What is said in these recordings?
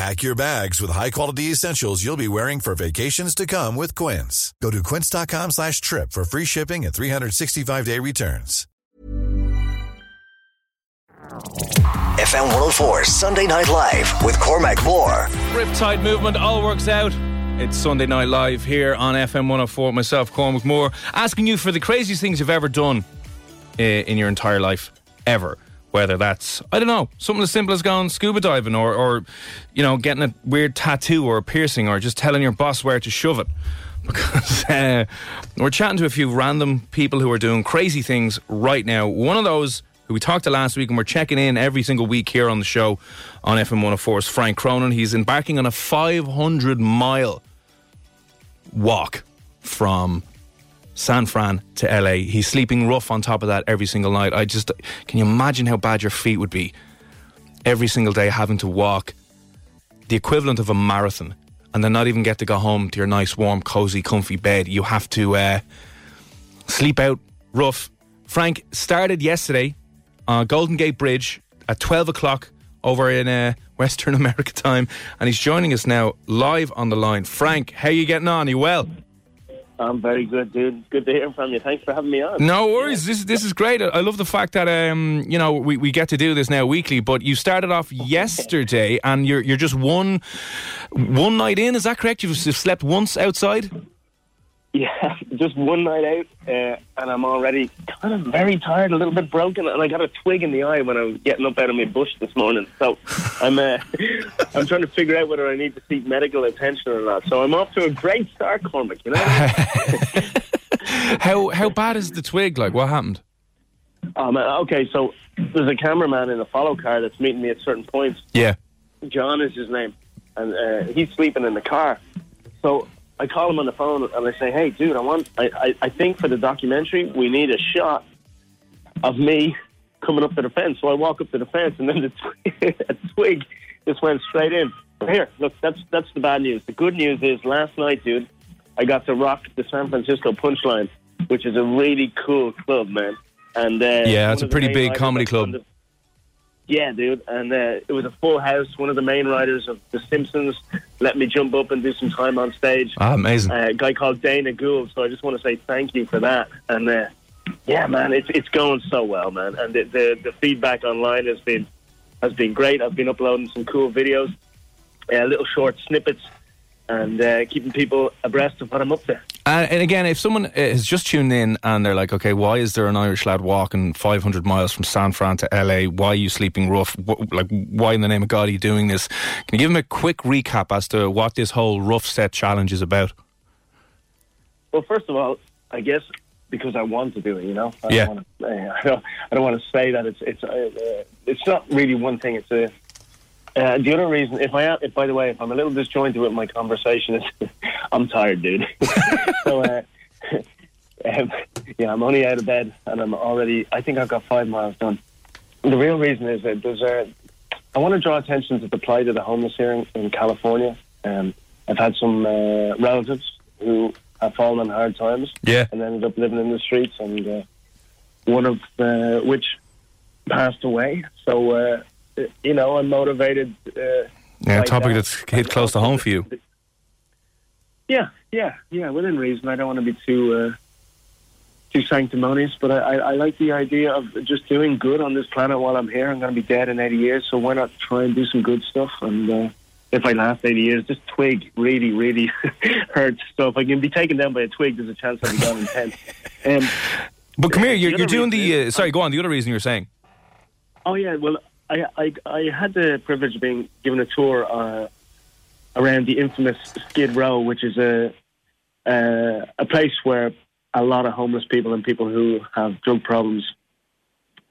Pack your bags with high-quality essentials you'll be wearing for vacations to come with Quince. Go to quince.com slash trip for free shipping and 365-day returns. FM 104 Sunday Night Live with Cormac Moore. Riptide movement all works out. It's Sunday Night Live here on FM 104. Myself, Cormac Moore, asking you for the craziest things you've ever done uh, in your entire life, ever. Whether that's, I don't know, something as simple as going scuba diving or, or you know, getting a weird tattoo or a piercing or just telling your boss where to shove it. Because uh, we're chatting to a few random people who are doing crazy things right now. One of those who we talked to last week and we're checking in every single week here on the show on FM 104 is Frank Cronin. He's embarking on a 500 mile walk from San Fran to LA. He's sleeping rough on top of that every single night. I just can you imagine how bad your feet would be every single day having to walk the equivalent of a marathon and then not even get to go home to your nice, warm, cozy, comfy bed. You have to uh, sleep out rough. Frank started yesterday on Golden Gate Bridge at 12 o'clock over in uh, Western America time, and he's joining us now live on the line. Frank, how you getting on? Are you well? I'm very good, dude. Good to hear from you. Thanks for having me on. No worries. This this is great. I love the fact that um you know we, we get to do this now weekly. But you started off yesterday, and you're you're just one one night in. Is that correct? You've slept once outside. Yeah, just one night out, uh, and I'm already kind of very tired, a little bit broken, and I got a twig in the eye when I was getting up out of my bush this morning. So I'm uh, I'm trying to figure out whether I need to seek medical attention or not. So I'm off to a great start, Cormac. You know. how how bad is the twig? Like what happened? Um, okay, so there's a cameraman in a follow car that's meeting me at certain points. Yeah. John is his name, and uh, he's sleeping in the car. So I call him on the phone and I say, "Hey, dude, I want. I, I, I think for the documentary, we need a shot of me coming up to the fence." So I walk up to the fence, and then the twig, a twig just went straight in. Here, look, that's that's the bad news. The good news is last night, dude, I got to rock the San Francisco Punchline, which is a really cool club, man. And uh, Yeah, it's a pretty big comedy club. the- yeah, dude, and uh, it was a full house. One of the main writers of The Simpsons let me jump up and do some time on stage. Ah, amazing. Uh, a guy called Dana Gould. So I just want to say thank you for that. And uh, yeah, man, it's it's going so well, man. And the, the the feedback online has been has been great. I've been uploading some cool videos, uh, little short snippets, and uh, keeping people abreast of what I'm up to. And, and again, if someone uh, has just tuned in and they're like, okay, why is there an Irish lad walking 500 miles from San Fran to LA? Why are you sleeping rough? Wh- Like, why in the name of God are you doing this? Can you give them a quick recap as to what this whole rough set challenge is about? Well, first of all, I guess because I want to do it. You know, I Yeah. Don't want to, I don't. I don't want to say that it's it's uh, uh, it's not really one thing. It's a. Uh, the other reason, if I am, if by the way, if I'm a little disjointed with my conversation, is I'm tired, dude. so, uh, um, yeah, I'm only out of bed and I'm already. I think I've got five miles done. The real reason is that there's a. I want to draw attention to the plight of the homeless here in, in California. Um, I've had some uh, relatives who have fallen on hard times Yeah. and ended up living in the streets, and uh, one of uh, which passed away. So, uh, you know, I'm motivated. Uh, Yeah, a like topic that. that's hit close to home for you. Yeah, yeah, yeah. Within reason, I don't want to be too uh, too sanctimonious, but I, I, I like the idea of just doing good on this planet while I'm here. I'm going to be dead in 80 years, so why not try and do some good stuff? And uh, if I last 80 years, this twig really, really hurts. So if I can be taken down by a twig, there's a chance I'll be gone in 10. Um, But come here, you're, you're doing reason the. Uh, sorry, go on. The other reason you're saying. Oh yeah, well, I I, I had the privilege of being given a tour uh, around the infamous Skid Row, which is a uh, a place where a lot of homeless people and people who have drug problems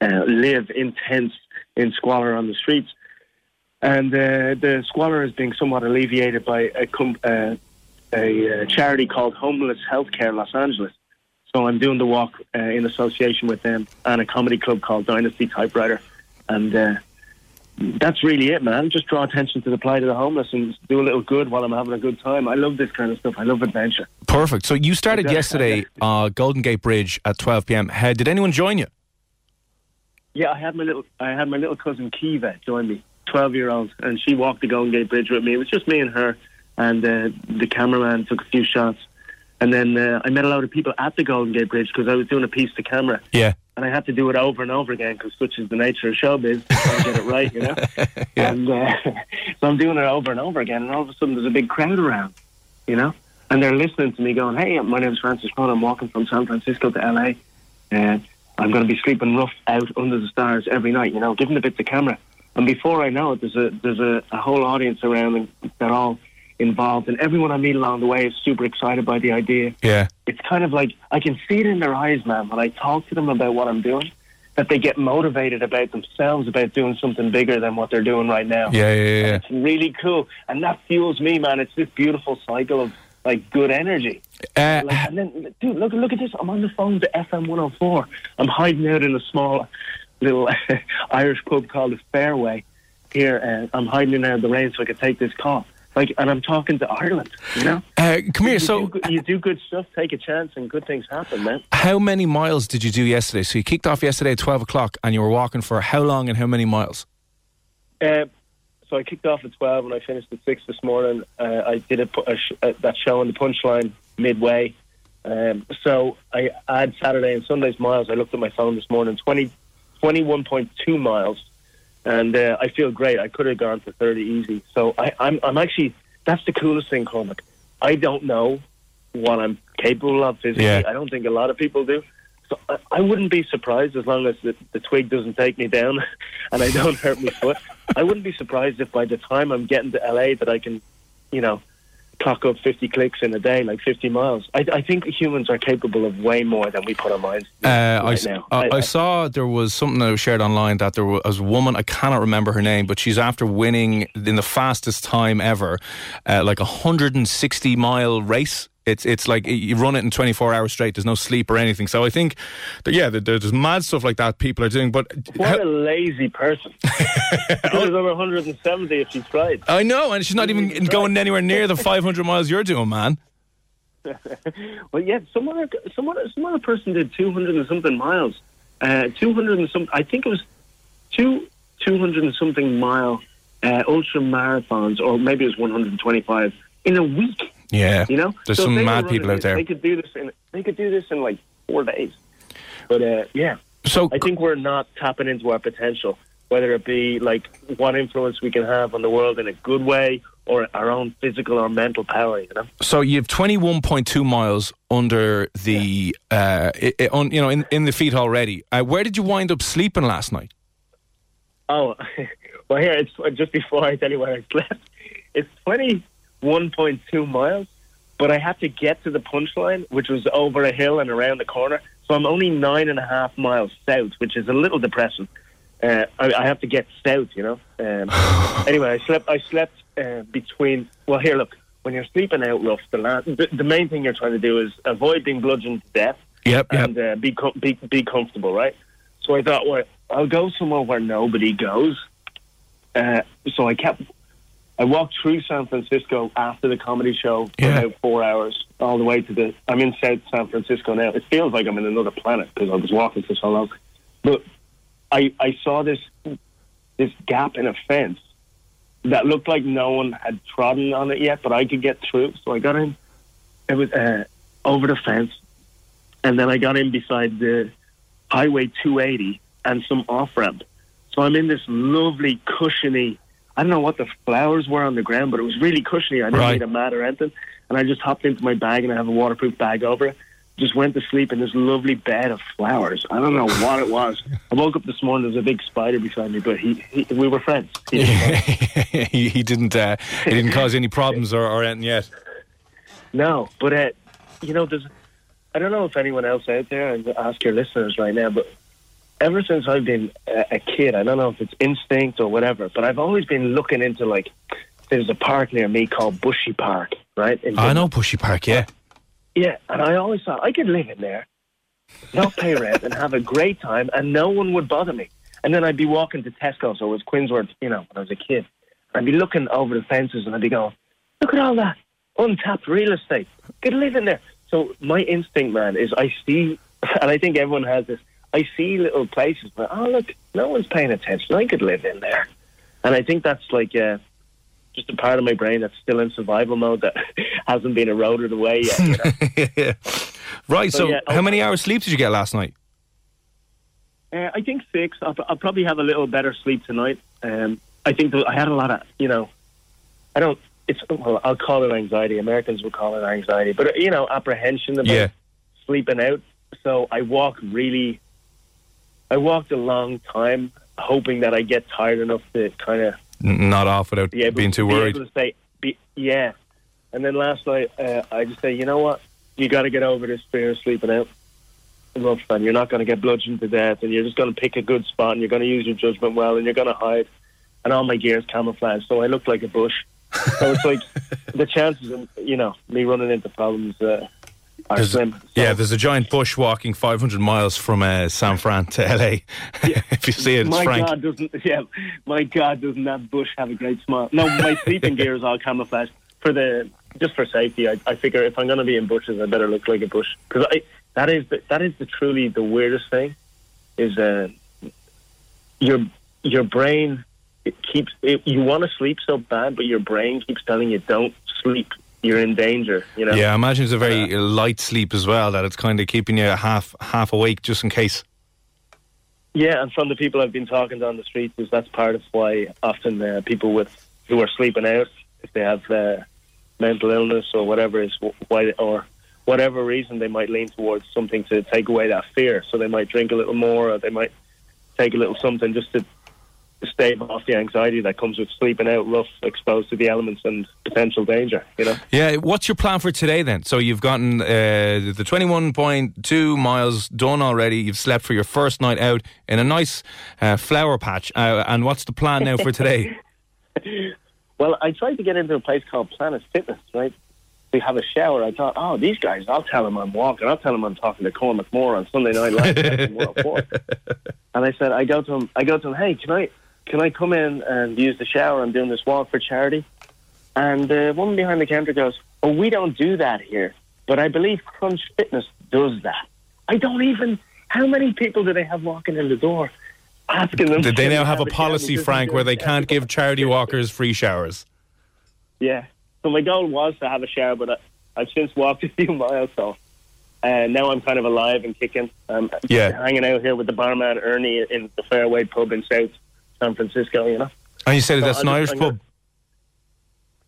uh, live in tents in squalor on the streets. And uh, the squalor is being somewhat alleviated by a, com- uh, a uh, charity called Homeless Healthcare Los Angeles. So I'm doing the walk in association with them and a comedy club called Dynasty Typewriter. And uh, that's really it, man. Just draw attention to the plight of the homeless and do a little good while I'm having a good time. I love this kind of stuff. I love adventure. Perfect. So you started Yeah. yesterday, uh, Golden Gate Bridge at 12 p.m. How, did anyone join you? Yeah, I had my little I had my little cousin Kiva join me, twelve year old, and she walked the Golden Gate Bridge with me. It was just me and her, and uh, the cameraman took a few shots, and then uh, I met a lot of people at the Golden Gate Bridge because I was doing a piece to camera, Yeah. and I had to do it over and over again because such is the nature of showbiz, to get it right, you know. And uh, so I'm doing it over and over again, and all of a sudden there's a big crowd around, you know, and they're listening to me going, "Hey, my name's Francis Crone. I'm walking from San Francisco to LA, and I'm going to be sleeping rough out under the stars every night, you know, giving a bit to camera." And before I know it, there's a there's a, a whole audience around, and they're all involved, and everyone I meet along the way is super excited by the idea Yeah. it's kind of like I can see it in their eyes, man, when I talk to them about what I'm doing, that they get motivated about themselves, about doing something bigger than what they're doing right now. Yeah, yeah, yeah. It's really cool. And that fuels me, man. It's this beautiful cycle of like good energy. Uh, Like, and then, dude, look, look at this. I'm on the phone to FM 104. I'm hiding out in a small little Irish pub called the Fairway here, and I'm hiding in out of the rain so I could take this call. Like, and I'm talking to Ireland, you know? uh, come here. you, So, do, you do good stuff, take a chance, and good things happen, man. how many miles did you do yesterday? So you kicked off yesterday at 12 o'clock and you were walking for how long and how many miles? Uh, so I kicked off at 12 and I finished at 6 this morning. Uh, I did a, a sh- that show on the punchline midway. Um, so I add Saturday and Sunday's miles. I looked at my phone this morning, 20, 21.2 miles. And uh, I feel great. I could have gone to 30 easy. So I, I'm, I'm actually, that's the coolest thing, Cormac. I don't know what I'm capable of physically. Yeah. I don't think a lot of people do. So I, I wouldn't be surprised as long as the, the twig doesn't take me down and I don't hurt my foot. I wouldn't be surprised if by the time I'm getting to LA that I can, you know, clock up 50 clicks in a day, like 50 miles. I, I think humans are capable of way more than we put our minds to Uh, I, right s- now. I- I saw there was something that was shared online that there was a woman, I cannot remember her name, but she's after winning in the fastest time ever, uh, like a 160 mile race. It's it's like you run it in 24 hours straight. There's no sleep or anything. So I think, that, yeah, there- there's mad stuff like that people are doing. But what how- a lazy person. She could have 170 if she tried. I know, and she's not even going anywhere near the 500 miles you're doing, man. Well, yeah, some other, some other, some other person did 200 and something miles. Uh, 200 and some, I think it was two, 200 and something mile uh, ultra marathons, or maybe it was 125 in a week. Yeah, You know, there's So some mad people out there. They could do this in, they could do this in like four days. But uh, yeah, So I think we're not tapping into our potential, whether it be like what influence we can have on the world in a good way or our own physical or mental power. You know. So you have 21.2 miles under the, uh, i i on, you know, in, in the feet already. Uh, where did you wind up sleeping last night? Oh, well, here it's just before I tell you where I slept. It's twenty one point two miles, but I have to get to the punchline, which was over a hill and around the corner. So I'm only nine and a half miles south, which is a little depressing. Uh, I, I have to get south, you know. Um, anyway, I slept. I slept uh, between. Well, here, look. When you're sleeping out rough, the, la- the the main thing you're trying to do is avoid being bludgeoned to death Yep, yep. and uh, be, com- be be comfortable, right? So I thought, well, I'll go somewhere where nobody goes. Uh, so I kept, I walked through San Francisco after the comedy show for Yeah. about four hours, all the way to the. I'm in South San Francisco now. It feels like I'm in another planet because I was walking for so long. But I I saw this this gap in a fence that looked like no one had trodden on it yet, but I could get through. So I got in. It was uh, over the fence, and then I got in beside the Highway 280 and some off ramp. So I'm in this lovely cushiony. I don't know what the flowers were on the ground, but it was really cushiony. I didn't Right. need a mat or anything, and I just hopped into my bag and I have a waterproof bag over it. just went to sleep in this lovely bed of flowers. I don't know what it was. I woke up this morning. There was a big spider beside me, but he, he we were friends. He didn't he didn't. Uh, he didn't cause any problems or, or anything yet. No, but uh, you know, there's. I don't know if anyone else out there, and ask your listeners right now, but ever since I've been a, kid, I don't know if it's instinct or whatever, but I've always been looking into like. There's a park near me called Bushy Park, right? I know Bushy Park. Yeah. Yeah, and I always thought I could live in there, not pay rent, and have a great time, and no one would bother me. And then I'd be walking to Tesco, so it was Quinnsworth, you know, when I was a kid. I'd be looking over the fences, and I'd be going, "Look at all that untapped real estate. Could live in there." So my instinct, man, is I see, and I think everyone has this. I see little places, but oh look, no one's paying attention. I could live in there, and I think that's like. Uh, just a part of my brain that's still in survival mode that hasn't been eroded away yet. You know? Right. So, So, yeah, how oh- many hours sleep did you get last night? Uh, I think six. I'll, I'll probably have a little better sleep tonight. Um, I think I had a lot of, you know, I don't. It's well, I'll call it anxiety. Americans would call it anxiety, but uh, you know, apprehension about Yeah. sleeping out. So I walk really. I walked a long time, hoping that I get tired enough to kind of not off without be able being too worried. be able to say, be, yeah. And then last night, uh, I just say, you know what? You got to get over this fear of sleeping out. Rough, and you're not going to get bludgeoned to death, and you're just going to pick a good spot, and you're going to use your judgment well, and you're going to hide. And all my gear's camouflage, so I look like a bush. so it's like the chances of you know me running into problems uh, There's- slim. So, yeah, there's a giant bush walking 500 miles from uh, San Fran to LA. if you see it, it's my Frank. God, doesn't yeah, my God, doesn't that bush have a great smile? No, my sleeping gear is all camouflage for the just for safety. I, I figure if I'm going to be in bushes, I better look like a bush because that is the, that is the truly the weirdest thing is uh, your your brain it keeps it, you want to sleep so bad, but your brain keeps telling you don't sleep. You're in danger. You know. Yeah, I imagine it's a very light sleep as well. That it's kind of keeping you half half awake just in case. Yeah, and from the people I've been talking to on the streets, is that's part of why often uh, people with who are sleeping out, if they have uh, mental illness or whatever, is why or whatever reason they might lean towards something to take away that fear. So they might drink a little more, or they might take a little something just to stave off the anxiety that comes with sleeping out, rough, exposed to the elements and potential danger. You know. Yeah, what's your plan for today then? So you've gotten uh, the 21.2 miles done already. You've slept for your first night out in a nice uh, flower patch. Uh, and what's the plan now for today? Well, I tried to get into a place called Planet Fitness, right? We have a shower. I thought, oh, these guys, I'll tell them I'm walking. I'll tell them I'm talking to Cormac Moore on Sunday Night Live. on World Four. and I said, I go to him, I go to him, hey, can I, can I come in and use the shower? I'm doing this walk for charity. And the woman behind the counter goes, oh, we don't do that here. But I believe Crunch Fitness does that. I don't even, how many people do they have walking in the door? Asking them. Did they now have a policy, Frank, where they can't give charity walkers free showers? Yeah. So my goal was to have a shower, but I, I've since walked a few miles, so uh, now I'm kind of alive and kicking. Um, Yeah. hanging out here with the barman Ernie in the Fairway Pub in South San Francisco. You know. And you said So that's an Irish pub.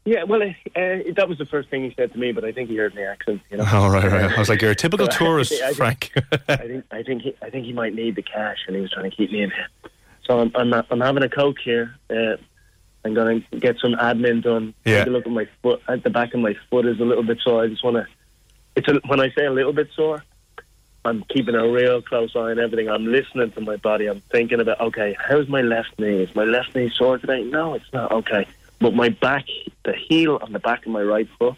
Yeah, well, uh, uh, that was the first thing he said to me, but I think he heard my accent. You know. Oh, right, right. I was like, you're a typical So tourist, I think- Frank. I think I think he, I think he might need the cash, and he was trying to keep me in. So I'm I'm, I'm having a coke here. Uh, I'm going to get some admin done. Yeah. Look at my foot. At the back of my foot is a little bit sore. I just want to. It's a, when I say a little bit sore, I'm keeping a real close eye on everything. I'm listening to my body. I'm thinking about okay, how's my left knee? Is my left knee sore today? No, it's not. Okay, but my back, the heel on the back of my right foot,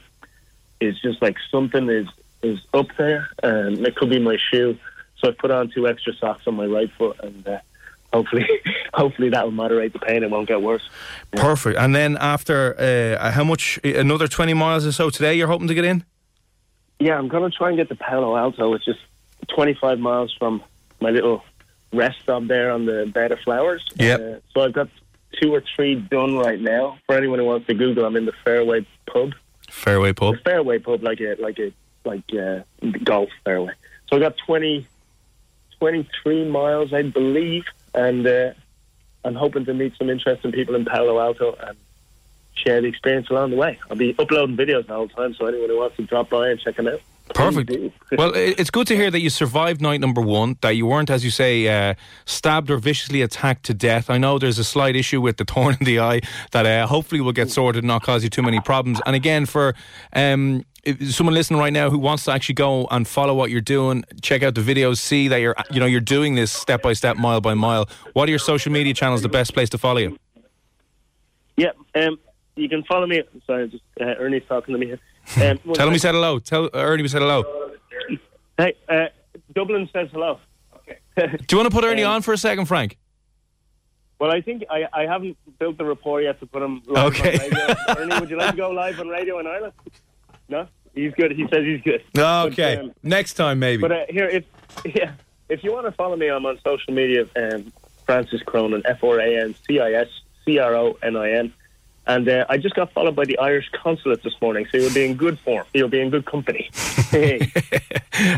is just like something is is up there, and it could be my shoe. So I put on two extra socks on my right foot, and uh, hopefully, hopefully that will moderate the pain. It won't get worse. Perfect. And then after, uh, how much, another 20 miles or so today you're hoping to get in? Yeah, I'm going to try and get to Palo Alto, which is 25 miles from my little rest stop there on the bed of flowers. Yep. Uh, so I've got two or three done right now. For anyone who wants to Google, I'm in the Fairway Pub. Fairway Pub. The Fairway Pub, like a like a like uh, golf fairway. So I got 20, 23 miles, I believe, and uh, I'm hoping to meet some interesting people in Palo Alto and share the experience along the way. I'll be uploading videos the whole time, so anyone who wants to drop by and check them out. Perfect. well, it's good to hear that you survived night number one, that you weren't, as you say, uh, stabbed or viciously attacked to death. I know there's a slight issue with the thorn in the eye that uh, hopefully will get sorted and not cause you too many problems. And again, for um, someone listening right now who wants to actually go and follow what you're doing, check out the videos, see that you're, you know, you're doing this step by step, mile by mile. What are your social media channels? The best place to follow you? Yeah, um, you can follow me. Sorry, just uh, Ernie's talking to me here. Um, Tell him we said hello. Tell Ernie we said hello. Hey, uh, Dublin says hello. Okay. Do you want to put Ernie um, on for a second, Frank? Well, I think I, I haven't built the rapport yet to put him live okay. on radio. Ernie, would you like to go live on radio in Ireland? No, he's good. He says he's good. Okay, but, um, next time maybe. But uh, here, if yeah, if you want to follow me, I'm on social media. Um, Francis Cronin, F R A N C I S C R O N I N. And uh, I just got followed by the Irish consulate this morning, so you'll be in good form. You'll be in good company.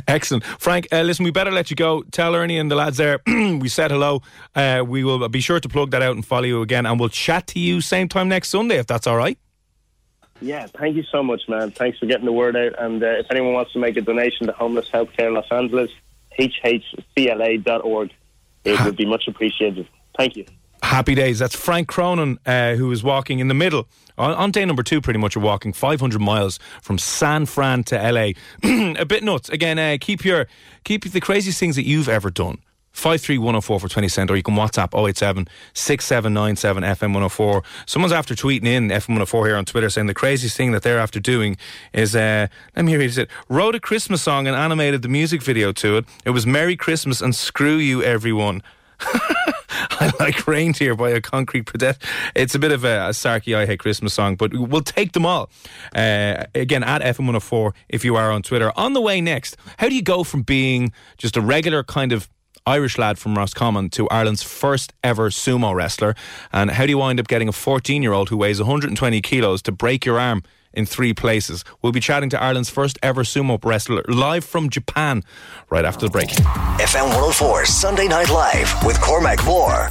Excellent. Frank, uh, listen, we better let you go. Tell Ernie and the lads there we said hello. Uh, we will be sure to plug that out and follow you again, and we'll chat to you same time next Sunday, if that's all right. Yeah, thank you so much, man. Thanks for getting the word out. And uh, if anyone wants to make a donation to Homeless Healthcare Los Angeles, hhcla.org, it would be much appreciated. Thank you. Happy days. That's Frank Cronin, uh, who is walking in the middle. On, on, day number two, pretty much, you're walking 500 miles from San Fran to LA. a bit nuts. Again, uh, keep your keep the craziest things that you've ever done. 53104 for 20 cent, or you can WhatsApp 087 6797 FM104. Someone's after tweeting in FM104 here on Twitter saying the craziest thing that they're after doing is, uh, let me hear. read it, wrote a Christmas song and animated the music video to it. It was Merry Christmas and Screw You Everyone. I like reindeer by a concrete protest. It's a bit of a, a sarky I hate Christmas song, but we'll take them all. Uh, again, at FM104 if you are on Twitter. On the way next, how do you go from being just a regular kind of Irish lad from Roscommon to Ireland's first ever sumo wrestler? And how do you wind up getting a 14 year old who weighs 120 kilos to break your arm in three places. We'll be chatting to Ireland's first ever sumo wrestler live from Japan right after the break. FM 104 Sunday Night Live with Cormac Moore.